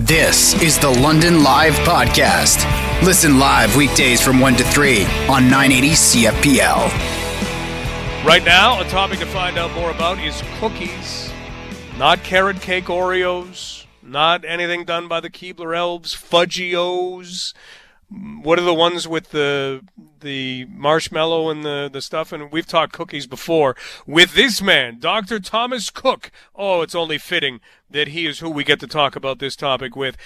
This is the London Live Podcast. Listen live weekdays from 1 to 3 on 980 CFPL. Right now, a topic to find out more about is cookies, not carrot cake Oreos, not anything done by the Keebler Elves, Fudgios. What are the ones with the the marshmallow and the, the stuff? And we've talked cookies before with this man, Dr. Thomas Cook. Oh, it's only fitting that he is who we get to talk about this topic with.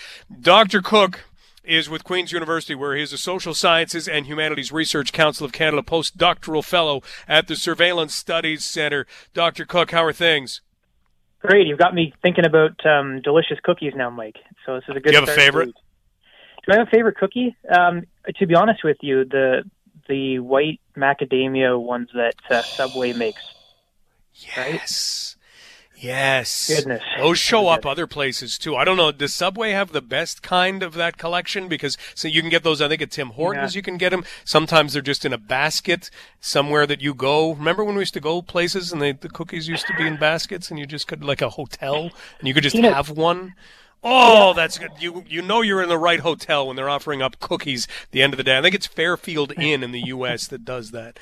Dr. Cook is with Queen's University, where he is a Social Sciences and Humanities Research Council of Canada postdoctoral fellow at the Surveillance Studies Center. Dr. Cook, how are things? Great. You've got me thinking about um, delicious cookies now, Mike. So this is a good. Do you have a favorite? Do I have a favorite cookie? Um, to be honest with you, the the white macadamia ones that uh, Subway makes. Yes. Yes. Goodness. Those show up other places too. I don't know. Does Subway have the best kind of that collection? Because so you can get those. I think at Tim Hortons Yeah. you can get them. Sometimes they're just in a basket somewhere that you go. Remember when we used to go places and they, the cookies used to be in baskets and you just could like a hotel and you could just Peanut- have one. Oh, that's good. You you know you're in the right hotel when they're offering up cookies at the end of the day. I think it's Fairfield Inn in the U.S. that does that.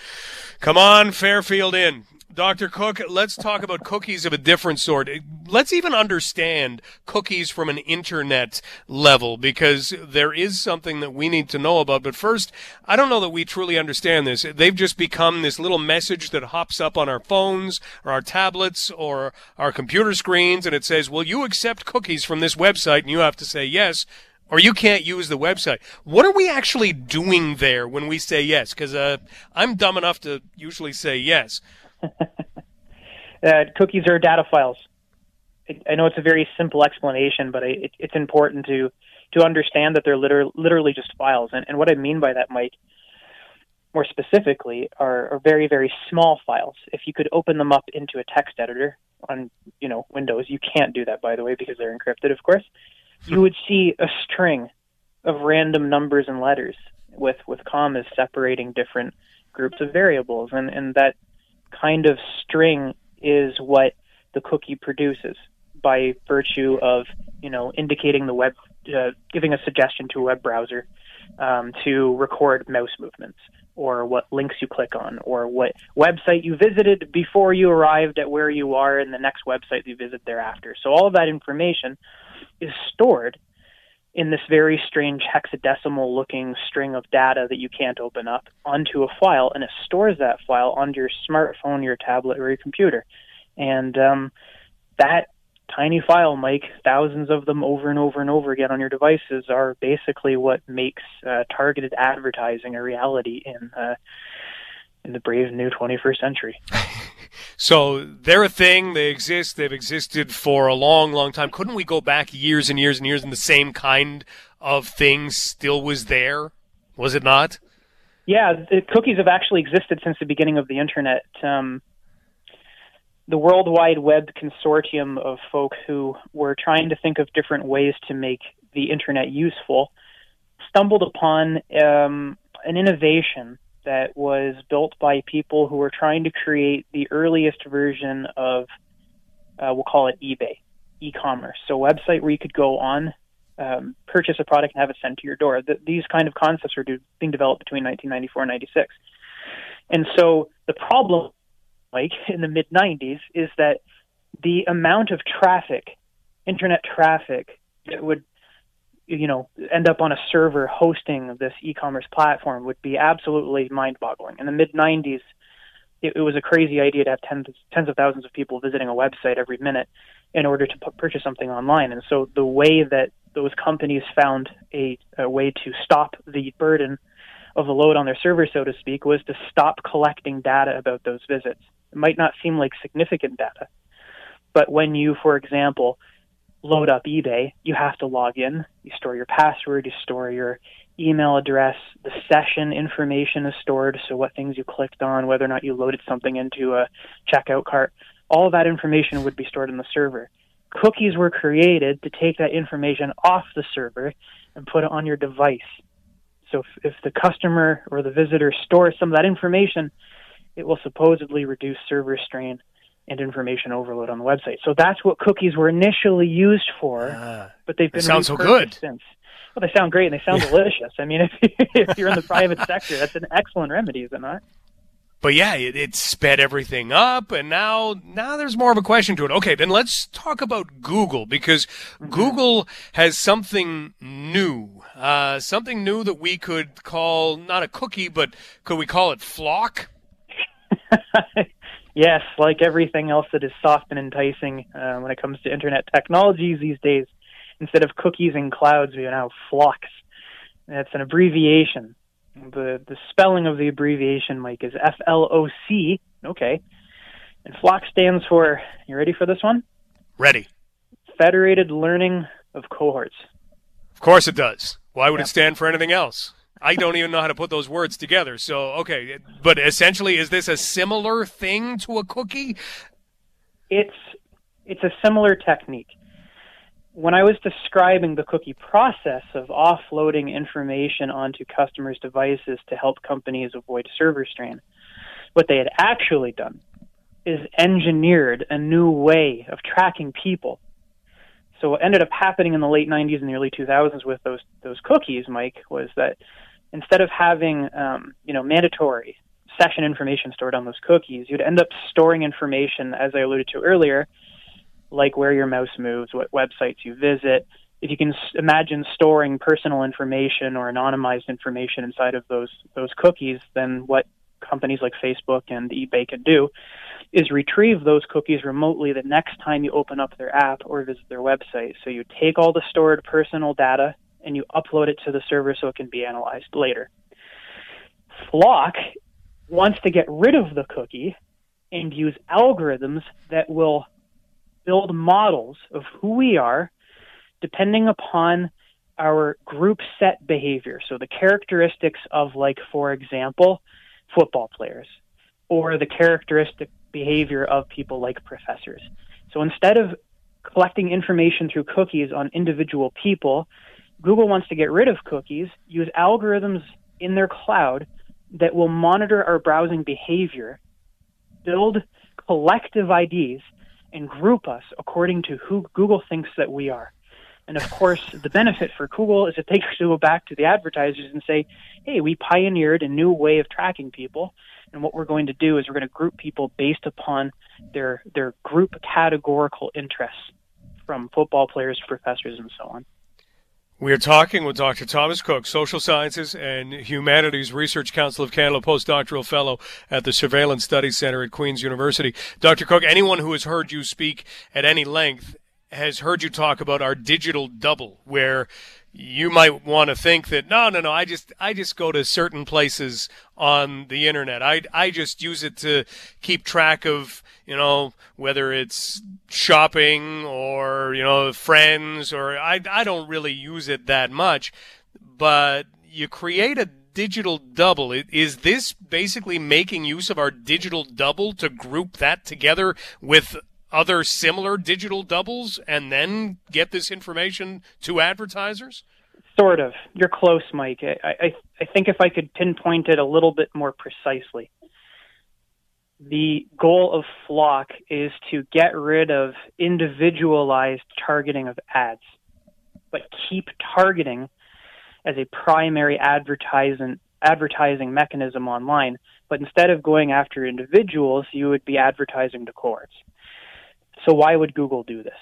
Come on, Fairfield Inn. Dr. Cook, let's talk about cookies of a different sort. Let's even understand cookies from an internet level because there is something that we need to know about. But first, I don't know that we truly understand this. They've just become this little message that hops up on our phones or our tablets or our computer screens and it says, Will you accept cookies from this website? And you have to say yes or you can't use the website. What are we actually doing there when we say yes? Because uh, I'm dumb enough to usually say yes. Uh, cookies are data files. I I know it's a very simple explanation, but I, it, it's important to to understand that they're liter- literally just files. And, and what I mean by that, Mike, more specifically, are, are very very small files. If you could open them up into a text editor on you know Windows, you can't do that by the way because they're encrypted, of course. You would see a string of random numbers and letters with with commas separating different groups of variables, and and that kind of string is what the cookie produces by virtue of you know indicating the web uh, giving a suggestion to a web browser um, to record mouse movements or what links you click on or what website you visited before you arrived at where you are and the next website you visit thereafter. So all of that information is stored in this very strange hexadecimal looking string of data that you can't open up onto a file and it stores that file onto your smartphone, your tablet, or your computer. And um, that tiny file, Mike, thousands of them over and over and over again on your devices are basically what makes uh, targeted advertising a reality in uh, in the brave new 21st century. So they're a thing. They exist. They've existed for a long, long time. Couldn't we go back years and years and years and the same kind of thing still was there? Was it not? Yeah, the cookies have actually existed since the beginning of the internet. Um, the World Wide Web consortium of folk who were trying to think of different ways to make the internet useful stumbled upon um, an innovation that was built by people who were trying to create the earliest version of, uh, we'll call it eBay, e-commerce. So a website where you could go on, um, purchase a product and have it sent to your door. Th- these kind of concepts were do- being developed between 1994 and 96. And so the problem, like in the mid 90s, is that the amount of traffic, internet traffic, that would you know end up on a server hosting this e-commerce platform would be absolutely mind-boggling. In the mid 90s, it, it was a crazy idea to have tens tens of thousands of people visiting a website every minute in order to pu- purchase something online. And so the way that those companies found a, a way to stop the burden of the load on their server, so to speak, was to stop collecting data about those visits. It might not seem like significant data, but when you, for example, load up eBay, you have to log in, you store your password, you store your email address, the session information is stored, so what things you clicked on, whether or not you loaded something into a checkout cart, all that information would be stored in the server. Cookies were created to take that information off the server and put it on your device. So if, if the customer or the visitor stores some of that information, it will supposedly reduce server strain and information overload on the website. So that's what cookies were initially used for, uh, but they've been sounds so good since. Well, they sound great and they sound delicious. I mean, if, if you're in the private sector, that's an excellent remedy, is it not? but yeah, it, it, sped everything up, and now now there's more of a question to it. Okay, then let's talk about Google because mm-hmm. Google has something new, uh, something new that we could call not a cookie, but could we call it FLoC? yes, like everything else that is soft and enticing uh, when it comes to internet technologies these days, instead of cookies and clouds, we now FLoCs. That's an abbreviation the the spelling of the abbreviation, Mike, is F L O C. Okay. And FLoC stands for. You ready for this one? Ready. Federated Learning of Cohorts. Of course it does. Why would it stand for anything else? I don't even know how to put those words together. So, okay, but essentially, is this a similar thing to a cookie? It's it's a similar technique when I was describing the cookie process of offloading information onto customers' devices to help companies avoid server strain, what they had actually done is engineered a new way of tracking people. So what ended up happening in the late 90s and the early 2000s with those those cookies, Mike, was that instead of having um, you know mandatory session information stored on those cookies, you'd end up storing information, as I alluded to earlier, like where your mouse moves, what websites you visit. If you can imagine storing personal information or anonymized information inside of those those cookies, then what companies like Facebook and eBay can do is retrieve those cookies remotely the next time you open up their app or visit their website. So you take all the stored personal data and you upload it to the server so it can be analyzed later. FLoC wants to get rid of the cookie and use algorithms that will build models of who we are depending upon our group set behavior. So the characteristics of, like, for example, football players, or the characteristic behavior of people like professors. So instead of collecting information through cookies on individual people, Google wants to get rid of cookies, use algorithms in their cloud that will monitor our browsing behavior, build collective IDs and group us according to who Google thinks that we are. And of course, the benefit for Google is that they can go back to the advertisers and say, hey, we pioneered a new way of tracking people. And what we're going to do is we're going to group people based upon their, their group categorical interests from football players to professors and so on. We are talking with Dr. Thomas Cook, Social Sciences and Humanities Research Council of Canada postdoctoral fellow at the Surveillance Studies Center at Queen's University. Dr. Cook, anyone who has heard you speak at any length has heard you talk about our digital double, where you might want to think that no no no i just i just go to certain places on the internet. I i just use it to keep track of you know whether it's shopping or you know friends or i i don't really use it that much but you create a digital double. Is this basically making use of our digital double to group that together with other similar digital doubles and then get this information to advertisers? Sort of. You're close, Mike. I, I, I think if I could pinpoint it a little bit more precisely, the goal of FLoC is to get rid of individualized targeting of ads, but keep targeting as a primary advertising advertising mechanism online. But instead of going after individuals, you would be advertising to cohorts. So why would Google do this?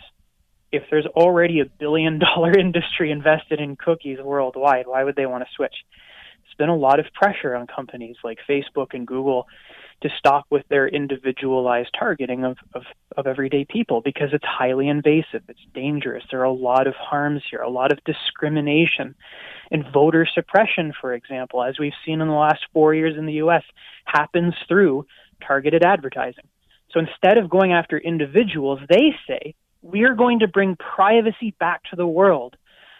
If there's already a billion dollar industry invested in cookies worldwide, why would they want to switch? There's been a lot of pressure on companies like Facebook and Google to stop with their individualized targeting of, of, of everyday people because it's highly invasive, it's dangerous. There are a lot of harms here, a lot of discrimination. And voter suppression, for example, as we've seen in the last four years in the US, happens through targeted advertising. So instead of going after individuals, they say, we are going to bring privacy back to the world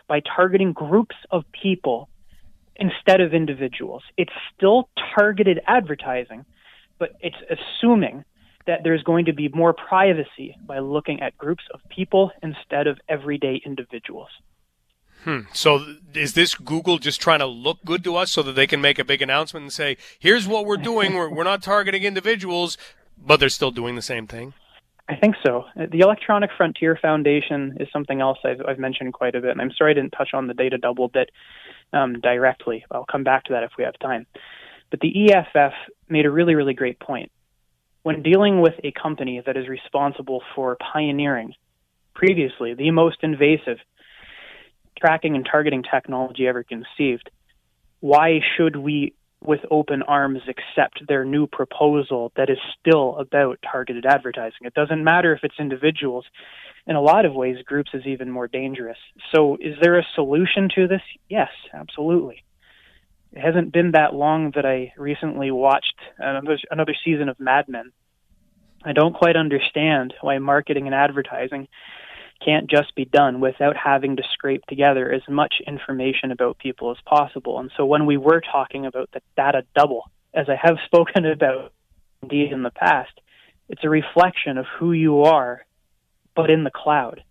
by targeting groups of people instead of individuals. It's still targeted advertising, but it's assuming that there's going to be more privacy by looking at groups of people instead of everyday individuals. Hmm. So is this Google just trying to look good to us so that they can make a big announcement and say, here's what we're doing. We're, we're not targeting individuals but they're still doing the same thing. I think so. The Electronic Frontier Foundation is something else I've, I've mentioned quite a bit, and I'm sorry I didn't touch on the data double bit um, directly. I'll come back to that if we have time. But the EFF made a really, really great point. When dealing with a company that is responsible for pioneering previously the most invasive tracking and targeting technology ever conceived, why should we with open arms accept their new proposal that is still about targeted advertising. It doesn't matter if it's individuals. In a lot of ways, groups is even more dangerous. So, is there a solution to this? Yes, absolutely. It hasn't been that long that I recently watched another, another season of Mad Men. I don't quite understand why marketing and advertising can't just be done without having to scrape together as much information about people as possible. And so when we were talking about the data double, as I have spoken about indeed in the past, it's a reflection of who you are, but in the cloud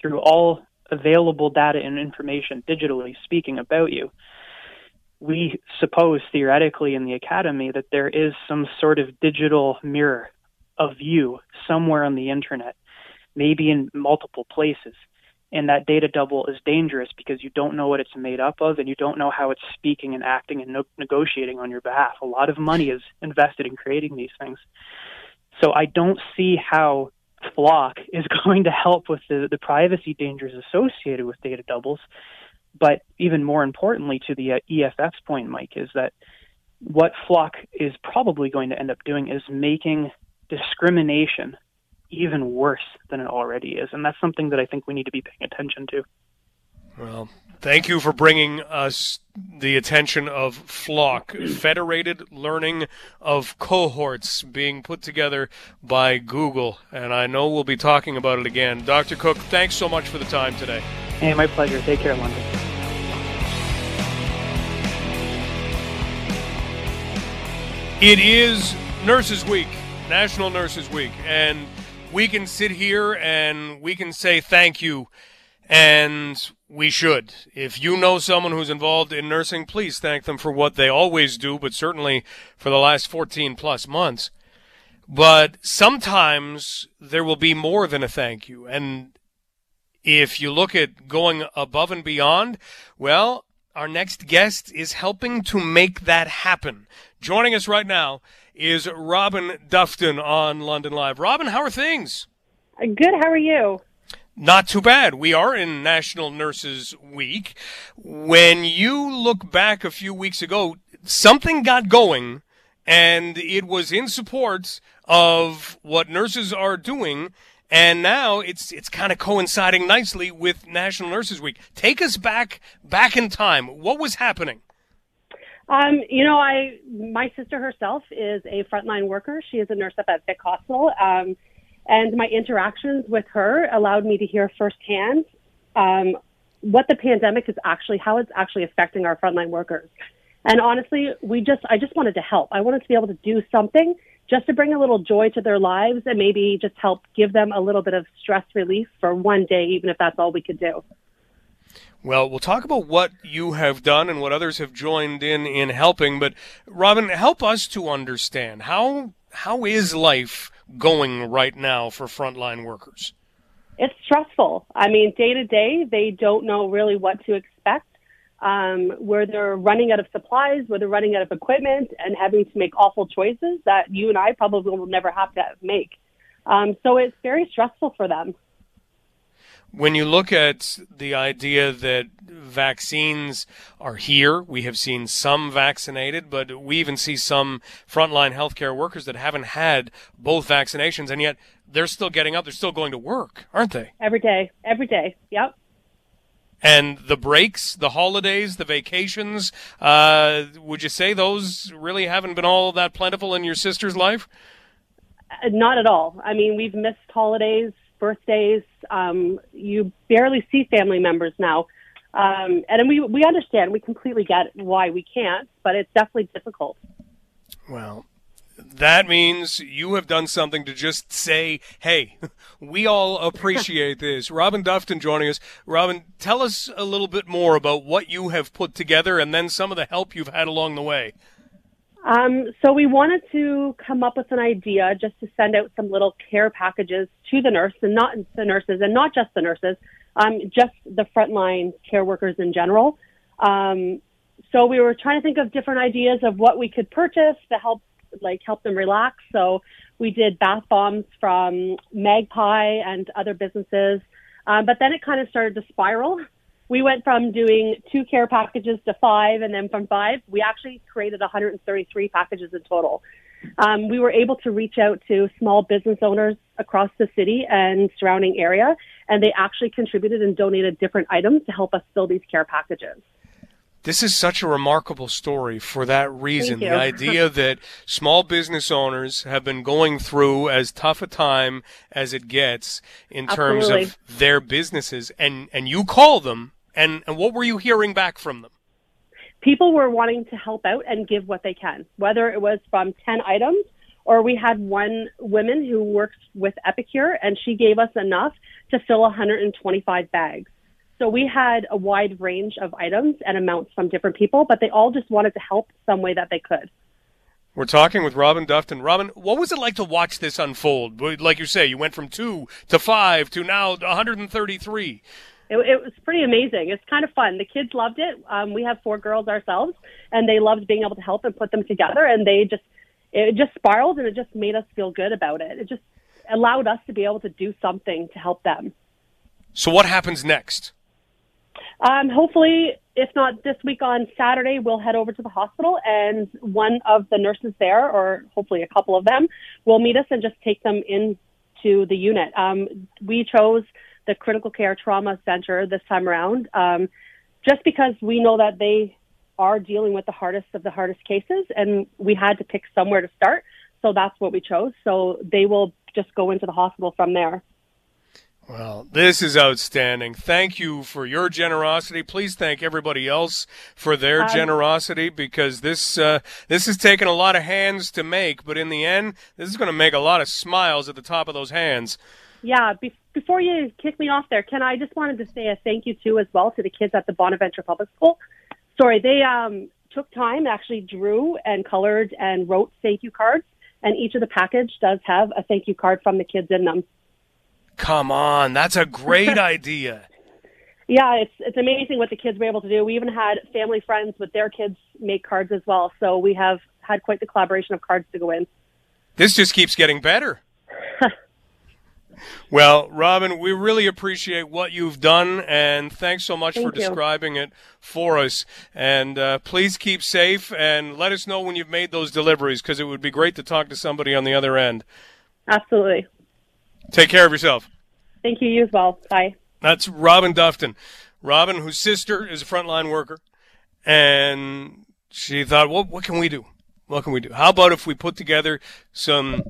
through all available data and information digitally speaking about you. We suppose theoretically in the academy that there is some sort of digital mirror of you somewhere on the internet maybe in multiple places. And that data double is dangerous because you don't know what it's made up of and you don't know how it's speaking and acting and no- negotiating on your behalf. A lot of money is invested in creating these things. So I don't see how FLoC is going to help with the, the privacy dangers associated with data doubles. But even more importantly, to the uh, EFF's point, Mike, is that what FLoC is probably going to end up doing is making discrimination even worse than it already is. And that's something that I think we need to be paying attention to. Well, thank you for bringing us the attention of FLoC, Federated Learning of Cohorts, being put together by Google. And I know we'll be talking about it again. Dr. Cook, thanks so much for the time today. Hey, my pleasure. Take care, London. It is Nurses Week, National Nurses Week, and we can sit here and we can say thank you, and we should. If you know someone who's involved in nursing, please thank them for what they always do, but certainly for the last 14 plus months. But sometimes there will be more than a thank you. And if you look at going above and beyond, well, our next guest is helping to make that happen. Joining us right now is Robin Dufton on London Live. Robin, how are things? Uh, good. How are you? Not too bad. We are in National Nurses Week. When you look back a few weeks ago, something got going and it was in support of what nurses are doing and now it's it's kind of coinciding nicely with National Nurses Week. Take us back back in time. What was happening? Um, you know, I my sister herself is a frontline worker. She is a nurse up at Vic Hospital, um, and my interactions with her allowed me to hear firsthand um, what the pandemic is actually, how it's actually affecting our frontline workers. And honestly, we just I just wanted to help. I wanted to be able to do something just to bring a little joy to their lives and maybe just help give them a little bit of stress relief for one day, even if that's all we could do. Well, we'll talk about what you have done and what others have joined in in helping. But Robin, help us to understand how how is life going right now for frontline workers? It's stressful. I mean, day to day, they don't know really what to expect. Um, where they're running out of supplies, where they're running out of equipment, and having to make awful choices that you and I probably will never have to make. Um, so it's very stressful for them when you look at the idea that vaccines are here, we have seen some vaccinated, but we even see some frontline healthcare workers that haven't had both vaccinations, and yet they're still getting up, they're still going to work, aren't they? Every day, every day, yep. And the breaks, the holidays, the vacations, uh, would you say those really haven't been all that plentiful in your sister's life? Uh, not at all. I mean, we've missed holidays birthdays. Um, you barely see family members now. Um, and we, we understand, we completely get why we can't, but it's definitely difficult. Well, that means you have done something to just say, hey, we all appreciate this. Robin Dufton joining us. Robin, tell us a little bit more about what you have put together and then some of the help you've had along the way. Um, so we wanted to come up with an idea just to send out some little care packages to the nurse and not the nurses and not just the nurses, um, just the frontline care workers in general. Um, so we were trying to think of different ideas of what we could purchase to help like help them relax. So we did bath bombs from Magpie and other businesses. Um, but then it kind of started to spiral. We went from doing two care packages to five, and then from five, we actually created 133 packages in total. Um, we were able to reach out to small business owners across the city and surrounding area, and they actually contributed and donated different items to help us fill these care packages. This is such a remarkable story for that reason. The idea that small business owners have been going through as tough a time as it gets in terms of their businesses and, and you call them and, and what were you hearing back from them? People were wanting to help out and give what they can, whether it was from 10 items or we had one woman who works with Epicure and she gave us enough to fill 125 bags. So we had a wide range of items and amounts from different people, but they all just wanted to help some way that they could. We're talking with Robin Dufton. Robin, what was it like to watch this unfold? Like you say, you went from two to five to now 133. It, it was pretty amazing. It's kind of fun. The kids loved it. Um, we have four girls ourselves, and they loved being able to help and put them together. And they just, it just spiraled, and it just made us feel good about it. It just allowed us to be able to do something to help them. So what happens next? Um, hopefully, if not this week on Saturday, we'll head over to the hospital and one of the nurses there, or hopefully a couple of them, will meet us and just take them into the unit. Um, we chose the critical care trauma center this time around um, just because we know that they are dealing with the hardest of the hardest cases and we had to pick somewhere to start. So that's what we chose. So they will just go into the hospital from there. Well, this is outstanding. Thank you for your generosity. Please thank everybody else for their generosity because this uh, this has taken a lot of hands to make, but in the end, this is going to make a lot of smiles at the top of those hands. Yeah, be- before you kick me off there, Ken, I just wanted to say a thank you too as well to the kids at the Bonaventure Public School. Sorry, they um, took time, actually drew and colored and wrote thank you cards, and each of the package does have a thank you card from the kids in them. Come on, that's a great idea. Yeah, it's it's amazing what the kids were able to do. We even had family friends with their kids make cards as well. So we have had quite the collaboration of cards to go in. This just keeps getting better. well, Robin, we really appreciate what you've done, and thanks so much Thank for you. describing it for us. And uh, please keep safe, and let us know when you've made those deliveries, because it would be great to talk to somebody on the other end. Absolutely. Take care of yourself. Thank you, you as well. Bye. That's Robin Dufton. Robin, whose sister is a frontline worker, and she thought, well, what can we do? What can we do? How about if we put together some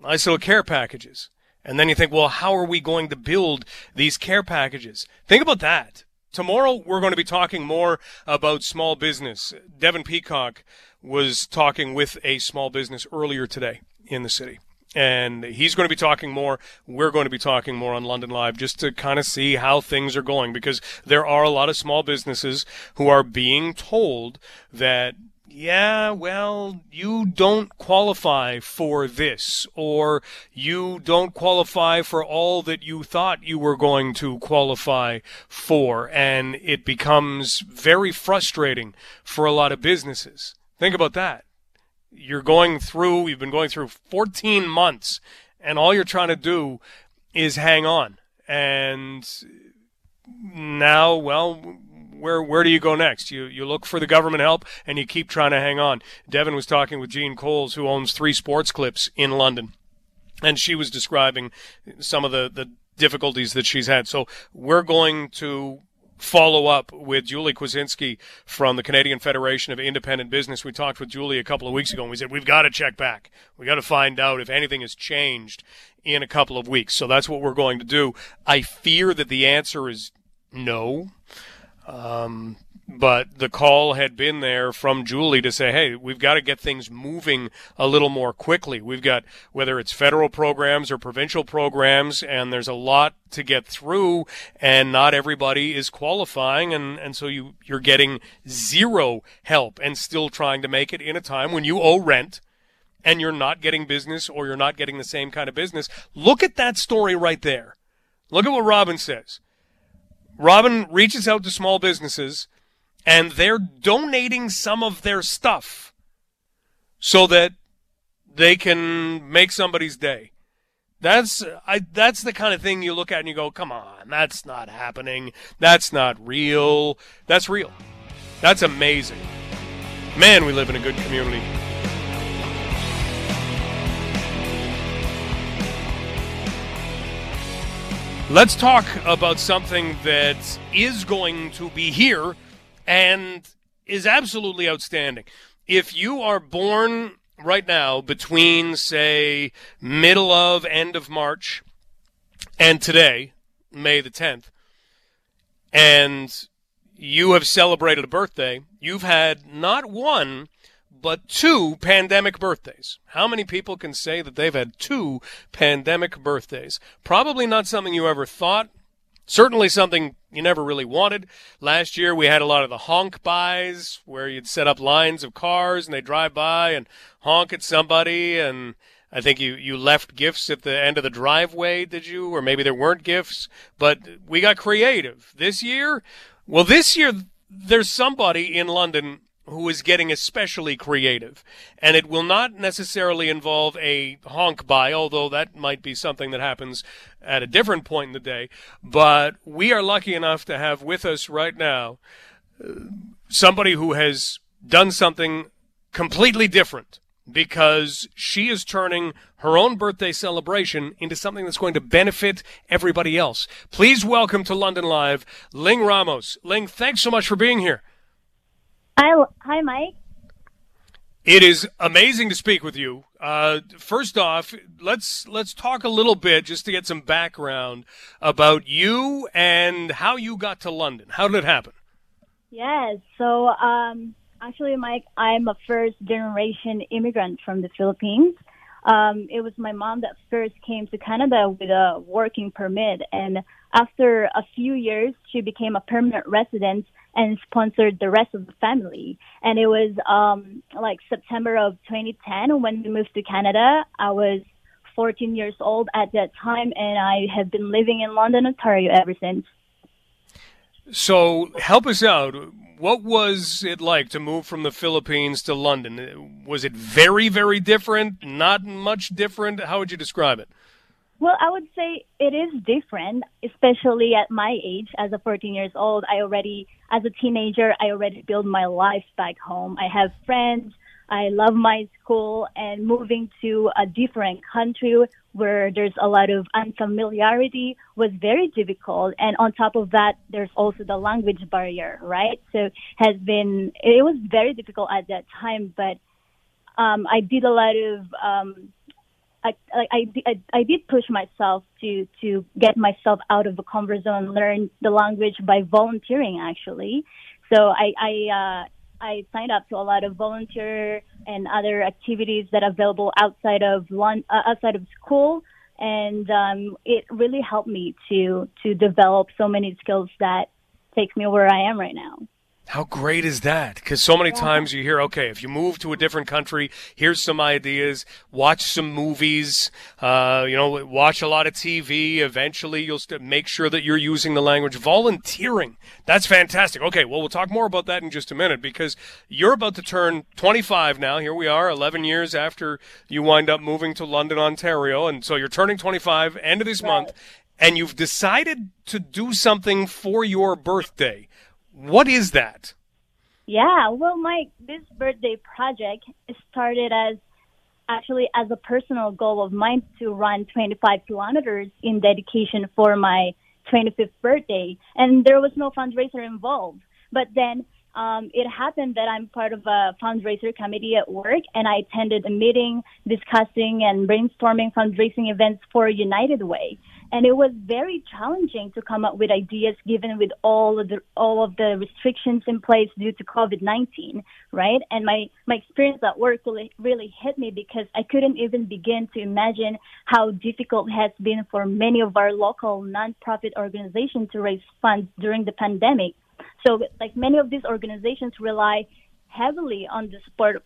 nice little care packages? And then you think, well, how are we going to build these care packages? Think about that. Tomorrow, we're going to be talking more about small business. Devin Peacock was talking with a small business earlier today in the city. And he's going to be talking more. We're going to be talking more on London Live just to kind of see how things are going because there are a lot of small businesses who are being told that yeah, well, you don't qualify for this, or you don't qualify for all that you thought you were going to qualify for, and it becomes very frustrating for a lot of businesses. Think about that. You're going through, you've been going through 14 months, and all you're trying to do is hang on. And now, well, where where do you go next? You you look for the government help and you keep trying to hang on. Devin was talking with Jean Coles, who owns three sports clips in London, and she was describing some of the the difficulties that she's had. So we're going to follow up with Julie Kwiecinski from the Canadian Federation of Independent Business. We talked with Julie a couple of weeks ago and we said we've got to check back. We got to find out if anything has changed in a couple of weeks. So that's what we're going to do. I fear that the answer is no. Um, but the call had been there from Julie to say, hey, we've got to get things moving a little more quickly. We've got, whether it's federal programs or provincial programs, and there's a lot to get through, and not everybody is qualifying, and, and so you, you're getting zero help and still trying to make it in a time when you owe rent and you're not getting business or you're not getting the same kind of business. Look at that story right there. Look at what Robin says. Robin reaches out to small businesses and they're donating some of their stuff so that they can make somebody's day. That's I that's the kind of thing you look at and you go, "Come on, that's not happening. That's not real. That's real. That's amazing." Man, we live in a good community. Let's talk about something that is going to be here and is absolutely outstanding. If you are born right now between, say, middle of, end of March and today, May the 10th, and you have celebrated a birthday, you've had not one, but two pandemic birthdays. How many people can say that they've had two pandemic birthdays? Probably not something you ever thought Certainly something you never really wanted. Last year we had a lot of the honk buys where you'd set up lines of cars and they drive by and honk at somebody and I think you, you left gifts at the end of the driveway, did you? Or maybe there weren't gifts, but we got creative. This year, well, this year there's somebody in London who is getting especially creative. And it will not necessarily involve a honk by, although that might be something that happens at a different point in the day. But we are lucky enough to have with us right now uh, somebody who has done something completely different because she is turning her own birthday celebration into something that's going to benefit everybody else. Please welcome to London Live, Ling Ramos. Ling, thanks so much for being here. Hi, hi, Mike. It is amazing to speak with you. Uh, first off, let's let's talk a little bit just to get some background about you and how you got to London. How did it happen? Yes. So, um, actually, Mike, I'm a first generation immigrant from the Philippines. Um, it was my mom that first came to Canada with a working permit, and after a few years, she became a permanent resident and sponsored the rest of the family. And it was um, like September of 2010 when we moved to Canada. I was 14 years old at that time, and I have been living in London, Ontario ever since. So, help us out. What was it like to move from the Philippines to London? Was it very, very different? Not much different? How would you describe it? Well, I would say it is different, especially at my age. As a 14 years old, I already, as a teenager, I already built my life back home. I have friends. I love my school and moving to a different country where there's a lot of unfamiliarity was very difficult. And on top of that, there's also the language barrier, right? So has been, it was very difficult at that time, but um, I did a lot of um, I, I, I, I did push myself to, to get myself out of the comfort zone, learn the language by volunteering actually. So I, I, uh, I signed up to a lot of volunteer and other activities that are available outside of uh, outside of school, and um, it really helped me to to develop so many skills that takes me where I am right now. How great is that? Because so many yeah. times you hear, okay, if you move to a different country, here's some ideas. Watch some movies. Uh, you know, watch a lot of TV. Eventually, you'll st- make sure that you're using the language. Volunteering. That's fantastic. Okay, well, we'll talk more about that in just a minute because you're about to turn 25 now. Here we are, 11 years after you wind up moving to London, Ontario, and so you're turning 25 end of this right. month, and you've decided to do something for your birthday. What is that? Yeah, well, Mike, this birthday project started as actually as a personal goal of mine to run 25 kilometers in dedication for my 25th birthday, and there was no fundraiser involved. But then um, it happened that I'm part of a fundraiser committee at work, and I attended a meeting discussing and brainstorming fundraising events for United Way. And it was very challenging to come up with ideas given with all of the all of the restrictions in place due to COVID-19, right? And my my experience at work really really hit me because I couldn't even begin to imagine how difficult it has been for many of our local nonprofit organizations to raise funds during the pandemic so, like many of these organizations rely heavily on the support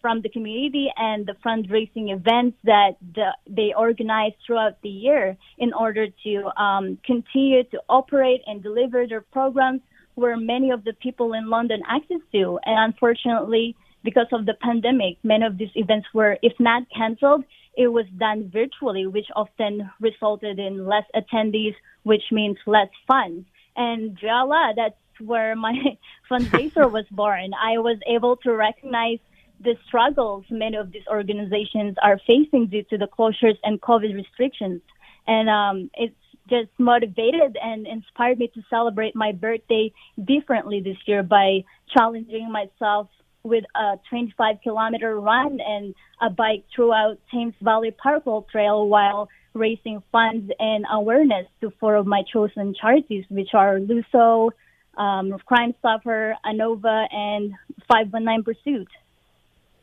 from the community and the fundraising events that the, they organize throughout the year in order to um, continue to operate and deliver their programs where many of the people in London access to. And unfortunately, because of the pandemic, many of these events were, if not canceled, it was done virtually, which often resulted in less attendees, which means less funds and Jala, that's where my fundraiser was born. I was able to recognize the struggles many of these organizations are facing due to the closures and COVID restrictions. And um, it's just motivated and inspired me to celebrate my birthday differently this year by challenging myself with a 25 kilometer run and a bike throughout Thames Valley Parkway Trail while raising funds and awareness to four of my chosen charities, which are Luso, um, Crime Stopper, ANOVA, and 519 Pursuit.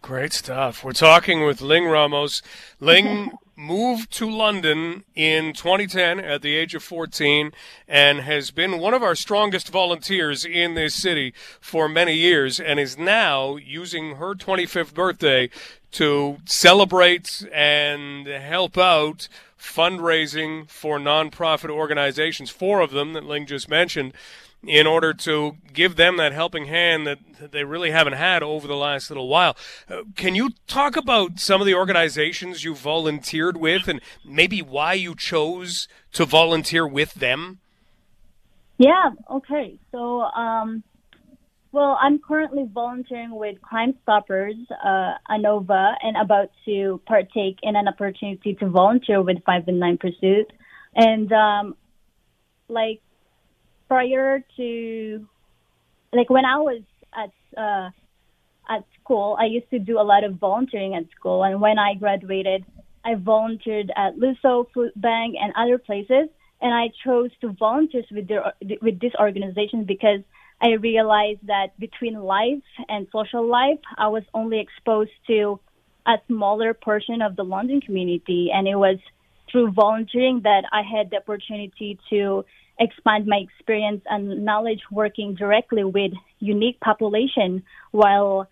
Great stuff. We're talking with Ling Ramos. Ling moved to London in 2010 at the age of 14 and has been one of our strongest volunteers in this city for many years and is now using her 25th birthday to celebrate and help out fundraising for nonprofit organizations, four of them that Ling just mentioned, in order to give them that helping hand that, they really haven't had over the last little while. Uh, can you talk about some of the organizations you volunteered with and maybe why you chose to volunteer with them? Yeah, okay. So, um, well, I'm currently volunteering with Crime Stoppers, uh, ANOVA, and about to partake in an opportunity to volunteer with Five and Nine Pursuit. And, um, like, prior to, like, when I was at, uh, at school, I used to do a lot of volunteering at school. And when I graduated, I volunteered at Luso Food Bank and other places. And I chose to volunteer with their, with this organization because I realized that between life and social life, I was only exposed to a smaller portion of the London community. And it was through volunteering that I had the opportunity to expand my experience and knowledge working directly with unique population while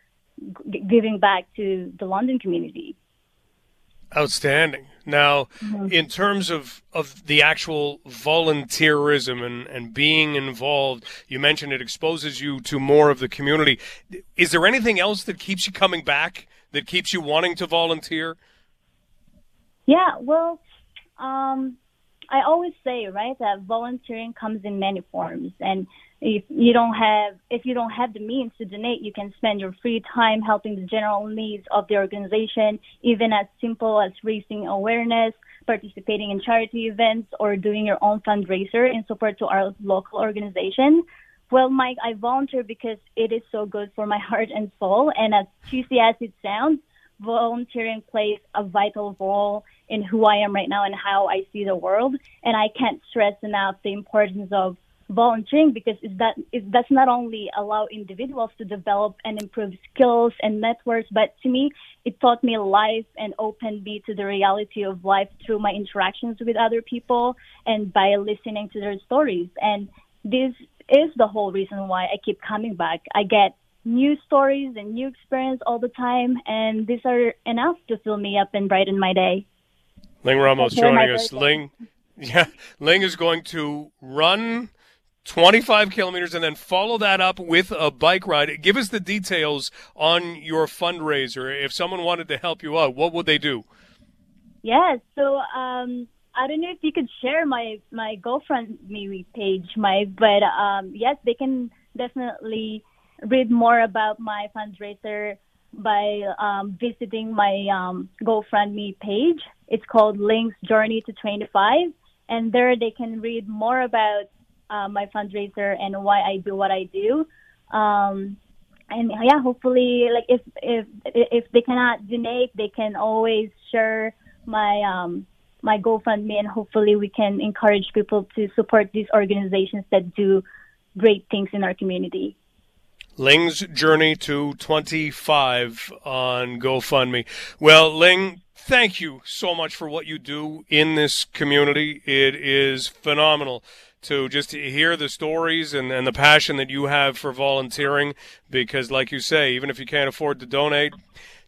g- giving back to the London community. Outstanding. Now, mm-hmm. in terms of, of the actual volunteerism and, and being involved, you mentioned it exposes you to more of the community. Is there anything else that keeps you coming back, that keeps you wanting to volunteer? Yeah, well, um, I always say, right, that volunteering comes in many forms. And if you don't have if you don't have the means to donate, you can spend your free time helping the general needs of the organization, even as simple as raising awareness, participating in charity events, or doing your own fundraiser in support to our local organization. Well, Mike, I volunteer because it is so good for my heart and soul. And as cheesy as it sounds, volunteering plays a vital role in who I am right now and how I see the world. And I can't stress enough the importance of volunteering because it, that, it does not only allow individuals to develop and improve skills and networks, but to me, it taught me life and opened me to the reality of life through my interactions with other people and by listening to their stories. And this is the whole reason why I keep coming back. I get new stories and new experience all the time, and these are enough to fill me up and brighten my day. Ling Ramos joining us. Ling, yeah, Ling is going to run 25 kilometers and then follow that up with a bike ride. Give us the details on your fundraiser. If someone wanted to help you out, what would they do? Yeah, so um, I don't know if you could share my my GoFundMe page, my but um, yes, they can definitely read more about my fundraiser by um, visiting my um, GoFundMe page. It's called Ling's Journey to 25, and there they can read more about uh, my fundraiser and why I do what I do. Um, and yeah, hopefully, like if if if they cannot donate, they can always share my um my GoFundMe, and hopefully we can encourage people to support these organizations that do great things in our community. Ling's journey to 25 on GoFundMe. Well, Ling, thank you so much for what you do in this community. It is phenomenal to just hear the stories and, and the passion that you have for volunteering because, like you say, even if you can't afford to donate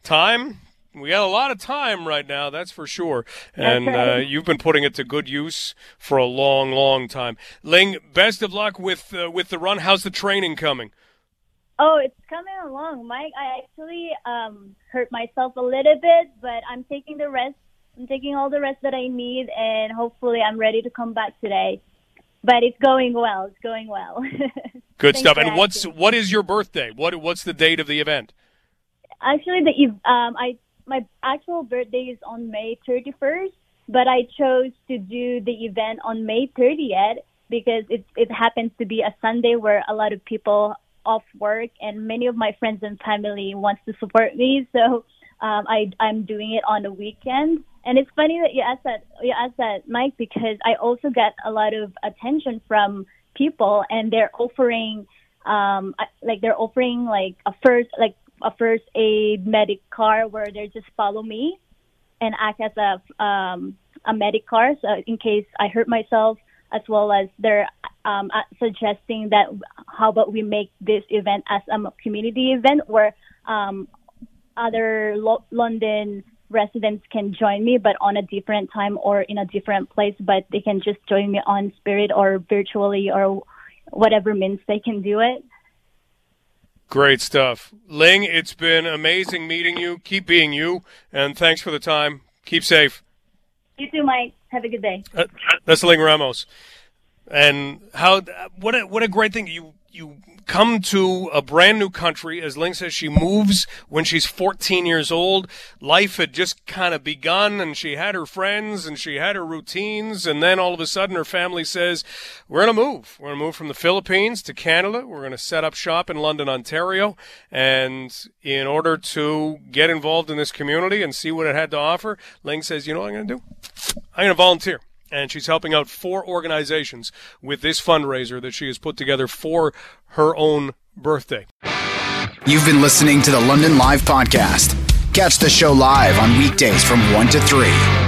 time, we got a lot of time right now, that's for sure. And right. uh, you've been putting it to good use for a long, long time. Ling, best of luck with uh, with the run. How's the training coming? Oh, it's coming along, Mike. I actually um, hurt myself a little bit, but I'm taking the rest. I'm taking all the rest that I need, and hopefully, I'm ready to come back today but it's going well. It's going well. Good stuff. And what's what is your birthday? What what's the date of the event? Actually, the um, I my actual birthday is on May 31st, but I chose to do the event on May 30th because it it happens to be a Sunday where a lot of people off work and many of my friends and family wants to support me. So um, I I'm doing it on the weekend and it's funny that you asked that, you asked that, Mike, because I also get a lot of attention from people, and they're offering, um, like they're offering like a first, like a first aid medic car where they just follow me and act as a um, a medic car, so in case I hurt myself, as well as they're um, suggesting that how about we make this event as a community event where um, other Lo- London residents can join me, but on a different time or in a different place, but they can just join me on Spirit or virtually or whatever means they can do it. Great stuff. Ling, it's been amazing meeting you. Keep being you, and thanks for the time. Keep safe. You too, Mike. Have a good day. Uh, that's Ling Ramos. And how what a what a great thing you you come to a brand new country. As Ling says, she moves when she's 14 years old. Life had just kind of begun and she had her friends and she had her routines. And then all of a sudden her family says, we're going to move. We're going to move from the Philippines to Canada. We're going to set up shop in London, Ontario. And in order to get involved in this community and see what it had to offer, Ling says, you know what I'm going to do? I'm going to volunteer and she's helping out four organizations with this fundraiser that she has put together for her own birthday. You've been listening to the London Live podcast. Catch the show live on weekdays from 1 to 3.